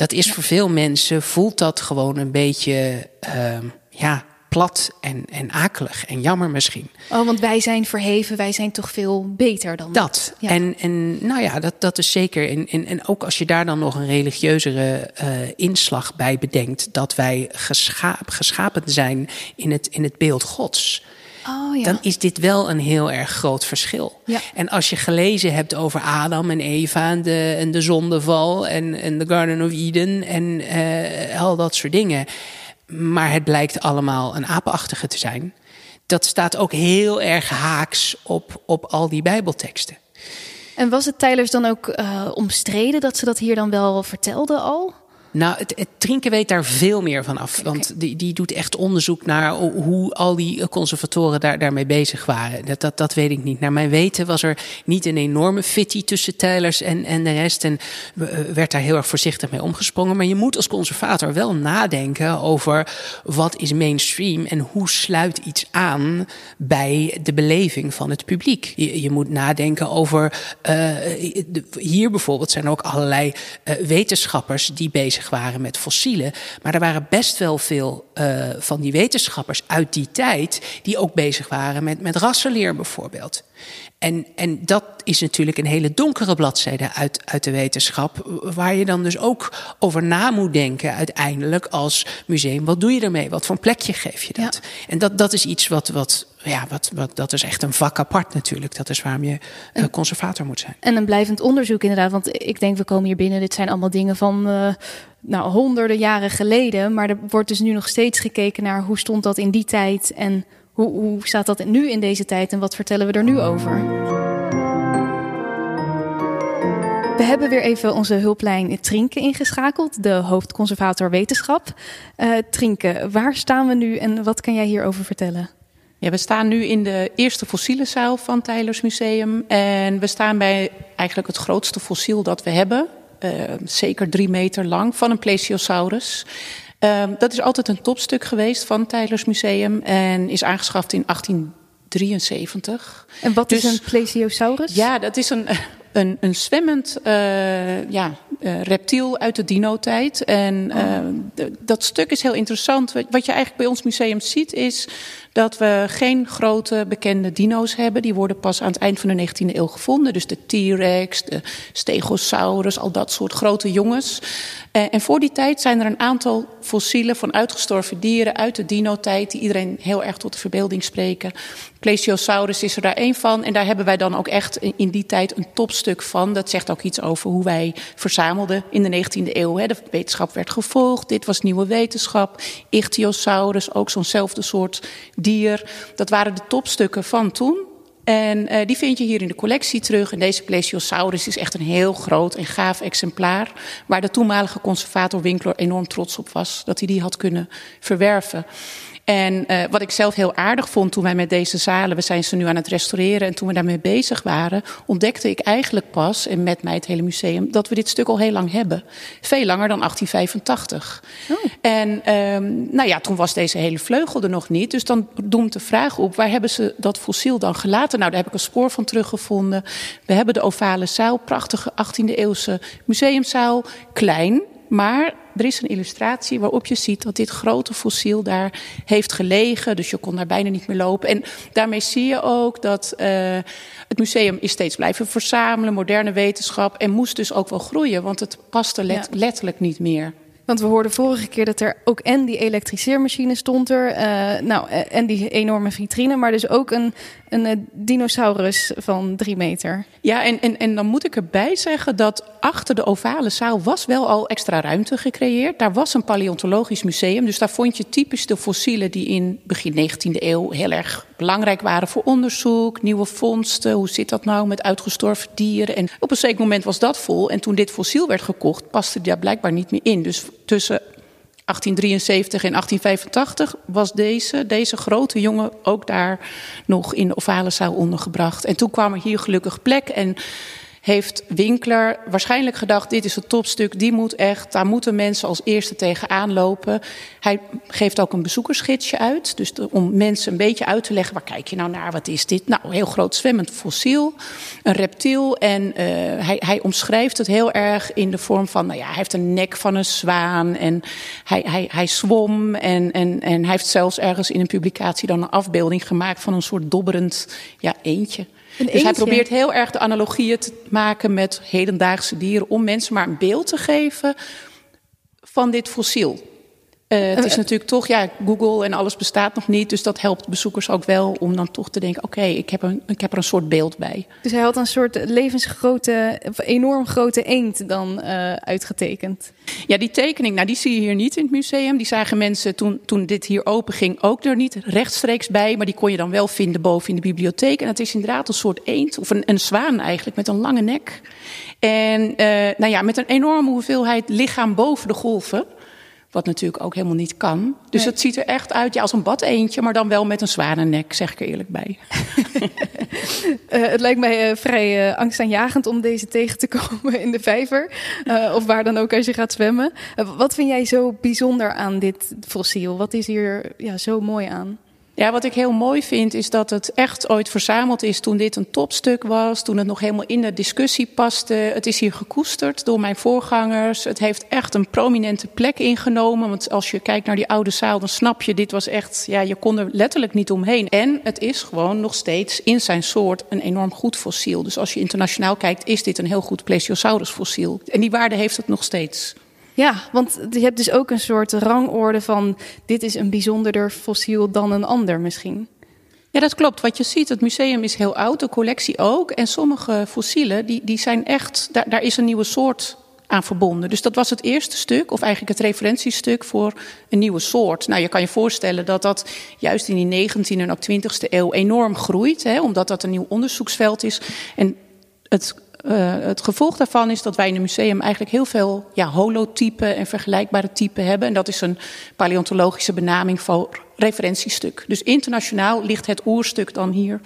Dat is voor veel mensen, voelt dat gewoon een beetje, uh, ja, plat en, en akelig en jammer misschien. Oh, want wij zijn verheven, wij zijn toch veel beter dan dat. Ja. En, en nou ja, dat, dat is zeker. En, en, en ook als je daar dan nog een religieuzere uh, inslag bij bedenkt, dat wij geschaap, geschapen zijn in het, in het beeld Gods. Oh, ja. Dan is dit wel een heel erg groot verschil. Ja. En als je gelezen hebt over Adam en Eva en de, en de zondeval en, en de Garden of Eden en uh, al dat soort dingen maar het blijkt allemaal een apenachtige te zijn. Dat staat ook heel erg haaks op, op al die Bijbelteksten. En was het Tylers dan ook uh, omstreden dat ze dat hier dan wel vertelden al? Nou, het, het Trinken weet daar veel meer van af. Want die, die doet echt onderzoek naar hoe al die conservatoren daar, daarmee bezig waren. Dat, dat, dat weet ik niet. Naar mijn weten was er niet een enorme fitty tussen Tylers en, en de rest. En werd daar heel erg voorzichtig mee omgesprongen. Maar je moet als conservator wel nadenken over wat is mainstream en hoe sluit iets aan bij de beleving van het publiek. Je, je moet nadenken over. Uh, de, hier bijvoorbeeld zijn ook allerlei uh, wetenschappers die bezig waren met fossielen. Maar er waren best wel veel uh, van die wetenschappers uit die tijd die ook bezig waren met, met rassenleer bijvoorbeeld. En, en dat is natuurlijk een hele donkere bladzijde uit, uit de wetenschap, waar je dan dus ook over na moet denken uiteindelijk als museum. Wat doe je ermee? Wat voor een plekje geef je dat? Ja. En dat, dat is iets wat, wat, ja, wat, wat, dat is echt een vak apart natuurlijk. Dat is waarom je uh, conservator moet zijn. En een blijvend onderzoek inderdaad, want ik denk we komen hier binnen, dit zijn allemaal dingen van... Uh, nou, honderden jaren geleden, maar er wordt dus nu nog steeds gekeken naar hoe stond dat in die tijd en hoe, hoe staat dat nu in deze tijd en wat vertellen we er nu over? We hebben weer even onze hulplijn Trinke ingeschakeld, de hoofdconservator wetenschap. Uh, Trinke, waar staan we nu en wat kan jij hierover vertellen? Ja, we staan nu in de eerste fossiele zaal van Tylers Museum. En we staan bij eigenlijk het grootste fossiel dat we hebben. Uh, zeker drie meter lang, van een plesiosaurus. Uh, dat is altijd een topstuk geweest van Tylers Museum en is aangeschaft in 1873. En wat dus, is een plesiosaurus? Ja, dat is een, een, een zwemmend uh, ja, uh, reptiel uit de dino-tijd. En oh. dat stuk is heel interessant. Wat je eigenlijk bij ons museum ziet is dat we geen grote bekende dino's hebben. Die worden pas aan het eind van de 19e eeuw gevonden. Dus de T-Rex, de Stegosaurus, al dat soort grote jongens. Uh, en voor die tijd zijn er een aantal fossielen van uitgestorven dieren uit de dino-tijd... die iedereen heel erg tot de verbeelding spreken. Plesiosaurus is er daar één van. En daar hebben wij dan ook echt in die tijd een topstuk van. Dat zegt ook iets over hoe wij verzamelden in de 19e eeuw. Hè. De wetenschap werd gevolgd, dit was nieuwe wetenschap. Ichthyosaurus, ook zo'nzelfde soort dier. Dat waren de topstukken van toen. En uh, die vind je hier in de collectie terug. En deze Plesiosaurus is echt een heel groot en gaaf exemplaar. Waar de toenmalige conservator Winkler enorm trots op was dat hij die had kunnen verwerven. En uh, wat ik zelf heel aardig vond toen wij met deze zalen, we zijn ze nu aan het restaureren en toen we daarmee bezig waren, ontdekte ik eigenlijk pas, en met mij het hele museum, dat we dit stuk al heel lang hebben. Veel langer dan 1885. Oh. En um, nou ja, toen was deze hele vleugel er nog niet. Dus dan doemt de vraag op, waar hebben ze dat fossiel dan gelaten? Nou, daar heb ik een spoor van teruggevonden. We hebben de ovale zaal, prachtige 18e eeuwse museumzaal, klein, maar er is een illustratie waarop je ziet dat dit grote fossiel daar heeft gelegen. Dus je kon daar bijna niet meer lopen. En daarmee zie je ook dat uh, het museum is steeds blijven verzamelen, moderne wetenschap. En moest dus ook wel groeien, want het paste let ja. letterlijk niet meer. Want we hoorden vorige keer dat er ook en die elektriceermachine stond er. Uh, nou, en die enorme vitrine, maar dus ook een, een uh, dinosaurus van drie meter. Ja, en, en, en dan moet ik erbij zeggen dat achter de ovale zaal was wel al extra ruimte gecreëerd. Daar was een paleontologisch museum. Dus daar vond je typisch de fossielen die in begin 19e eeuw heel erg belangrijk waren voor onderzoek. Nieuwe vondsten. Hoe zit dat nou met uitgestorven dieren? En op een zeker moment was dat vol. En toen dit fossiel werd gekocht, paste daar blijkbaar niet meer in. Dus tussen 1873 en 1885 was deze, deze grote jongen ook daar nog in de ovale zaal ondergebracht. En toen kwam er hier gelukkig plek en heeft Winkler waarschijnlijk gedacht: dit is het topstuk, die moet echt, daar moeten mensen als eerste tegenaan lopen. Hij geeft ook een bezoekersgidsje uit, dus om mensen een beetje uit te leggen: waar kijk je nou naar, wat is dit? Nou, een heel groot zwemmend fossiel, een reptiel. En uh, hij, hij omschrijft het heel erg in de vorm van: nou ja, hij heeft een nek van een zwaan en hij, hij, hij zwom. En, en, en hij heeft zelfs ergens in een publicatie dan een afbeelding gemaakt van een soort dobberend ja, eentje dus hij probeert heel erg de analogieën te maken met hedendaagse dieren om mensen maar een beeld te geven van dit fossiel. Uh, het is natuurlijk toch, ja, Google en alles bestaat nog niet. Dus dat helpt bezoekers ook wel om dan toch te denken: oké, ik, heb ik heb er een soort beeld bij. Dus hij had een soort levensgrote, enorm grote eend dan uh, uitgetekend. Ja, die tekening, nou, die zie je hier niet in het museum. Die zagen mensen toen, toen dit hier open ging ook er niet rechtstreeks bij. Maar die kon je dan wel vinden boven in de bibliotheek. En het is inderdaad een soort eend, of een, een zwaan eigenlijk, met een lange nek. En uh, nou ja, met een enorme hoeveelheid lichaam boven de golven. Wat natuurlijk ook helemaal niet kan. Dus het ziet er echt uit ja, als een bad eentje, maar dan wel met een zwanennek, zeg ik er eerlijk bij. uh, *laughs* het lijkt mij uh, vrij uh, angstaanjagend om deze tegen te *laughs* komen in de vijver. of waar dan ook als je gaat zwemmen. wat vind jij zo bijzonder aan dit fossiel? Wat is hier ja, zo mooi aan? Ja, wat ik heel mooi vind is dat het echt ooit verzameld is toen dit een topstuk was, toen het nog helemaal in de discussie paste. Het is hier gekoesterd door mijn voorgangers. Het heeft echt een prominente plek ingenomen. Want als je kijkt naar die oude zaal, dan snap je, dit was echt, ja, je kon er letterlijk niet omheen. En het is gewoon nog steeds in zijn soort een enorm goed fossiel. Dus als je internationaal kijkt, is dit een heel goed Plesiosaurus fossiel. En die waarde heeft het nog steeds. Ja, want je hebt dus ook een soort rangorde van dit is een bijzonderder fossiel dan een ander misschien. Ja, dat klopt. Wat je ziet, het museum is heel oud, de collectie ook. En sommige fossielen, die, die zijn echt, daar, daar is een nieuwe soort aan verbonden. Dus dat was het eerste stuk, of eigenlijk het referentiestuk voor een nieuwe soort. Nou, je kan je voorstellen dat dat juist in die 19e en ook 20e eeuw enorm groeit, hè, omdat dat een nieuw onderzoeksveld is. En het uh, het gevolg daarvan is dat wij in het museum eigenlijk heel veel ja, holotypen en vergelijkbare typen hebben. En dat is een paleontologische benaming voor referentiestuk. Dus internationaal ligt het oerstuk dan hier.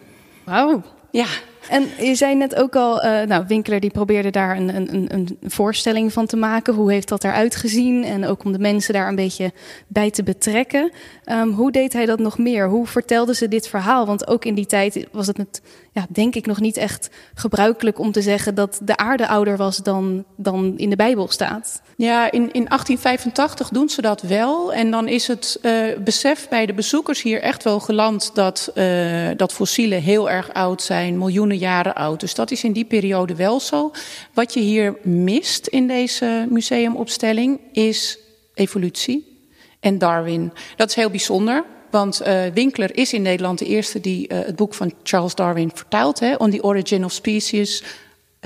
Wauw. Ja, en je zei net ook al, uh, nou, Winkler die probeerde daar een, een, een voorstelling van te maken. Hoe heeft dat eruit gezien? En ook om de mensen daar een beetje bij te betrekken. Um, hoe deed hij dat nog meer? Hoe vertelde ze dit verhaal? Want ook in die tijd was het, ja, denk ik, nog niet echt gebruikelijk om te zeggen dat de aarde ouder was dan, dan in de Bijbel staat. Ja, in, in 1885 doen ze dat wel. En dan is het uh, besef bij de bezoekers hier echt wel geland dat, uh, dat fossielen heel erg oud zijn, miljoenen jaren oud. Dus dat is in die periode wel zo. Wat je hier mist in deze museumopstelling is evolutie en Darwin. Dat is heel bijzonder. Want uh, Winkler is in Nederland de eerste die uh, het boek van Charles Darwin vertaalt, On the Origin of Species.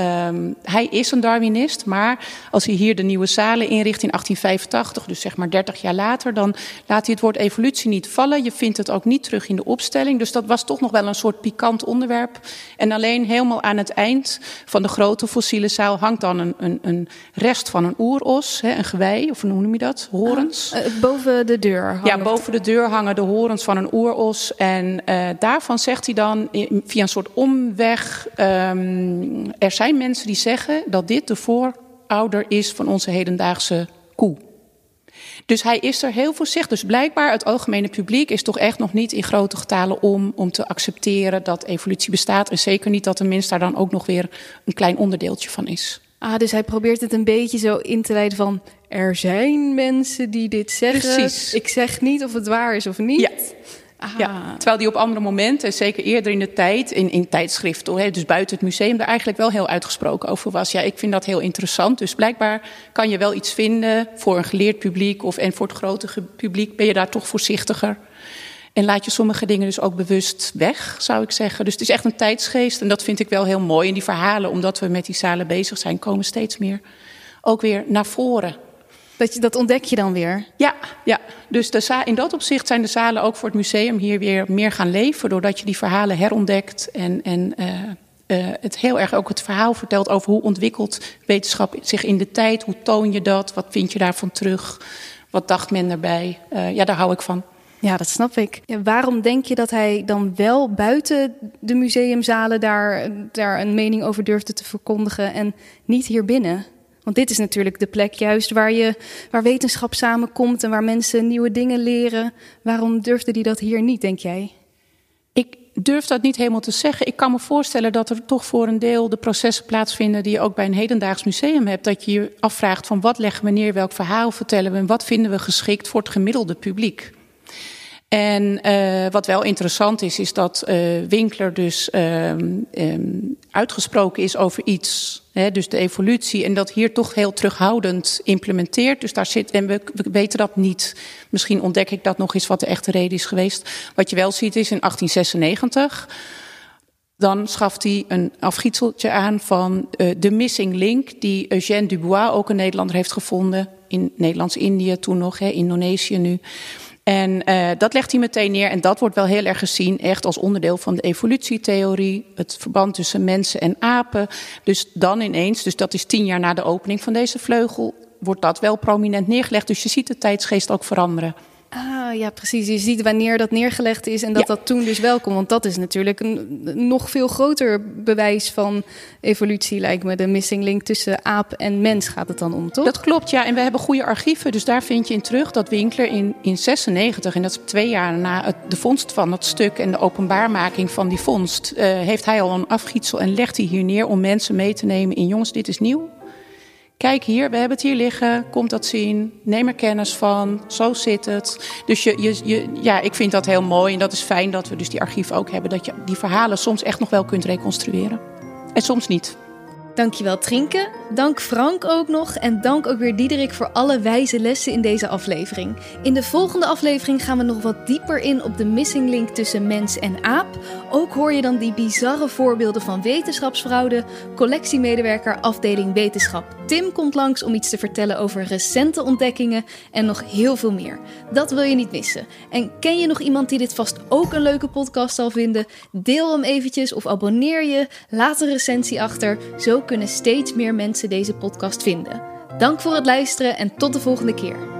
Um, hij is een Darwinist, maar als hij hier de nieuwe zalen inricht in 1885, dus zeg maar 30 jaar later, dan laat hij het woord evolutie niet vallen. Je vindt het ook niet terug in de opstelling. Dus dat was toch nog wel een soort pikant onderwerp. En alleen helemaal aan het eind van de grote fossiele zaal hangt dan een, een, een rest van een oeros, hè, een gewei, of hoe noem je dat? Horens. Ah, uh, boven de deur. Ja, boven de deur hangen de horens van een oeros. En uh, daarvan zegt hij dan via een soort omweg: um, er zijn mensen die zeggen dat dit de voorouder is van onze hedendaagse koe. Dus hij is er heel voorzichtig. Dus blijkbaar het algemene publiek is toch echt nog niet in grote getalen om, om te accepteren dat evolutie bestaat. En zeker niet dat de mens daar dan ook nog weer een klein onderdeeltje van is. Ah, dus hij probeert het een beetje zo in te leiden van... er zijn mensen die dit zeggen. Precies. Ik zeg niet of het waar is of niet. Ja. Ja, terwijl die op andere momenten, zeker eerder in de tijd, in, in tijdschriften, dus buiten het museum, daar eigenlijk wel heel uitgesproken over was. Ja, ik vind dat heel interessant. Dus blijkbaar kan je wel iets vinden voor een geleerd publiek of en voor het grote publiek ben je daar toch voorzichtiger. En laat je sommige dingen dus ook bewust weg, zou ik zeggen. Dus het is echt een tijdsgeest en dat vind ik wel heel mooi. En die verhalen, omdat we met die zalen bezig zijn, komen steeds meer ook weer naar voren. Dat, je, dat ontdek je dan weer? Ja, ja. dus de in dat opzicht zijn de zalen ook voor het museum hier weer meer gaan leven. Doordat je die verhalen herontdekt en, en uh, uh, het heel erg ook het verhaal vertelt over hoe ontwikkelt wetenschap zich in de tijd. Hoe toon je dat? Wat vind je daarvan terug? Wat dacht men erbij? Uh, ja, daar hou ik van. Ja, dat snap ik. Ja, waarom denk je dat hij dan wel buiten de museumzalen daar, daar een mening over durfde te verkondigen en niet hier binnen? Want dit is natuurlijk de plek juist waar, je, waar wetenschap samenkomt en waar mensen nieuwe dingen leren. Waarom durfde die dat hier niet, denk jij? Ik durf dat niet helemaal te zeggen. Ik kan me voorstellen dat er toch voor een deel de processen plaatsvinden die je ook bij een hedendaags museum hebt. Dat je je afvraagt van wat leggen we neer, welk verhaal vertellen we en wat vinden we geschikt voor het gemiddelde publiek. En uh, wat wel interessant is, is dat uh, Winkler dus um, um, uitgesproken is over iets, hè, dus de evolutie, en dat hier toch heel terughoudend implementeert. Dus daar zit, en we, we, weten dat niet. Misschien ontdek ik dat nog eens wat de echte reden is geweest. Wat je wel ziet is in 1896. Dan schaft hij een afgietseltje aan van uh, de missing link, die Eugène Dubois, ook een Nederlander, heeft gevonden. In Nederlands-Indië toen nog, hè, Indonesië nu. En uh, dat legt hij meteen neer. En dat wordt wel heel erg gezien, echt als onderdeel van de evolutietheorie. Het verband tussen mensen en apen. Dus dan ineens, dus dat is tien jaar na de opening van deze vleugel, wordt dat wel prominent neergelegd. Dus je ziet de tijdsgeest ook veranderen. Ah, ja, precies. Je ziet wanneer dat neergelegd is en dat ja. dat toen dus welkom. Want dat is natuurlijk een nog veel groter bewijs van evolutie, lijkt me. De missing link tussen aap en mens gaat het dan om, toch? Dat klopt, ja. En we hebben goede archieven, dus daar vind je in terug dat Winkler in, in 96, en dat is twee jaar na het, de vondst van dat stuk en de openbaarmaking van die vondst, uh, heeft hij al een afgietsel en legt hij hier neer om mensen mee te nemen in jongens, dit is nieuw. Kijk hier, we hebben het hier liggen. Komt dat zien? Neem er kennis van. Zo zit het. Dus je, je, je, ja, ik vind dat heel mooi. En dat is fijn dat we dus die archieven ook hebben. Dat je die verhalen soms echt nog wel kunt reconstrueren. En soms niet. Dankjewel Trinke. Dank Frank ook nog. En dank ook weer Diederik voor alle wijze lessen in deze aflevering. In de volgende aflevering gaan we nog wat dieper in op de missing link tussen mens en aap. Ook hoor je dan die bizarre voorbeelden van wetenschapsfraude. Collectiemedewerker afdeling wetenschap Tim komt langs om iets te vertellen over recente ontdekkingen en nog heel veel meer. Dat wil je niet missen. En ken je nog iemand die dit vast ook een leuke podcast zal vinden? Deel hem eventjes of abonneer je. Laat een recensie achter. Zo kunnen steeds meer mensen deze podcast vinden. Dank voor het luisteren en tot de volgende keer.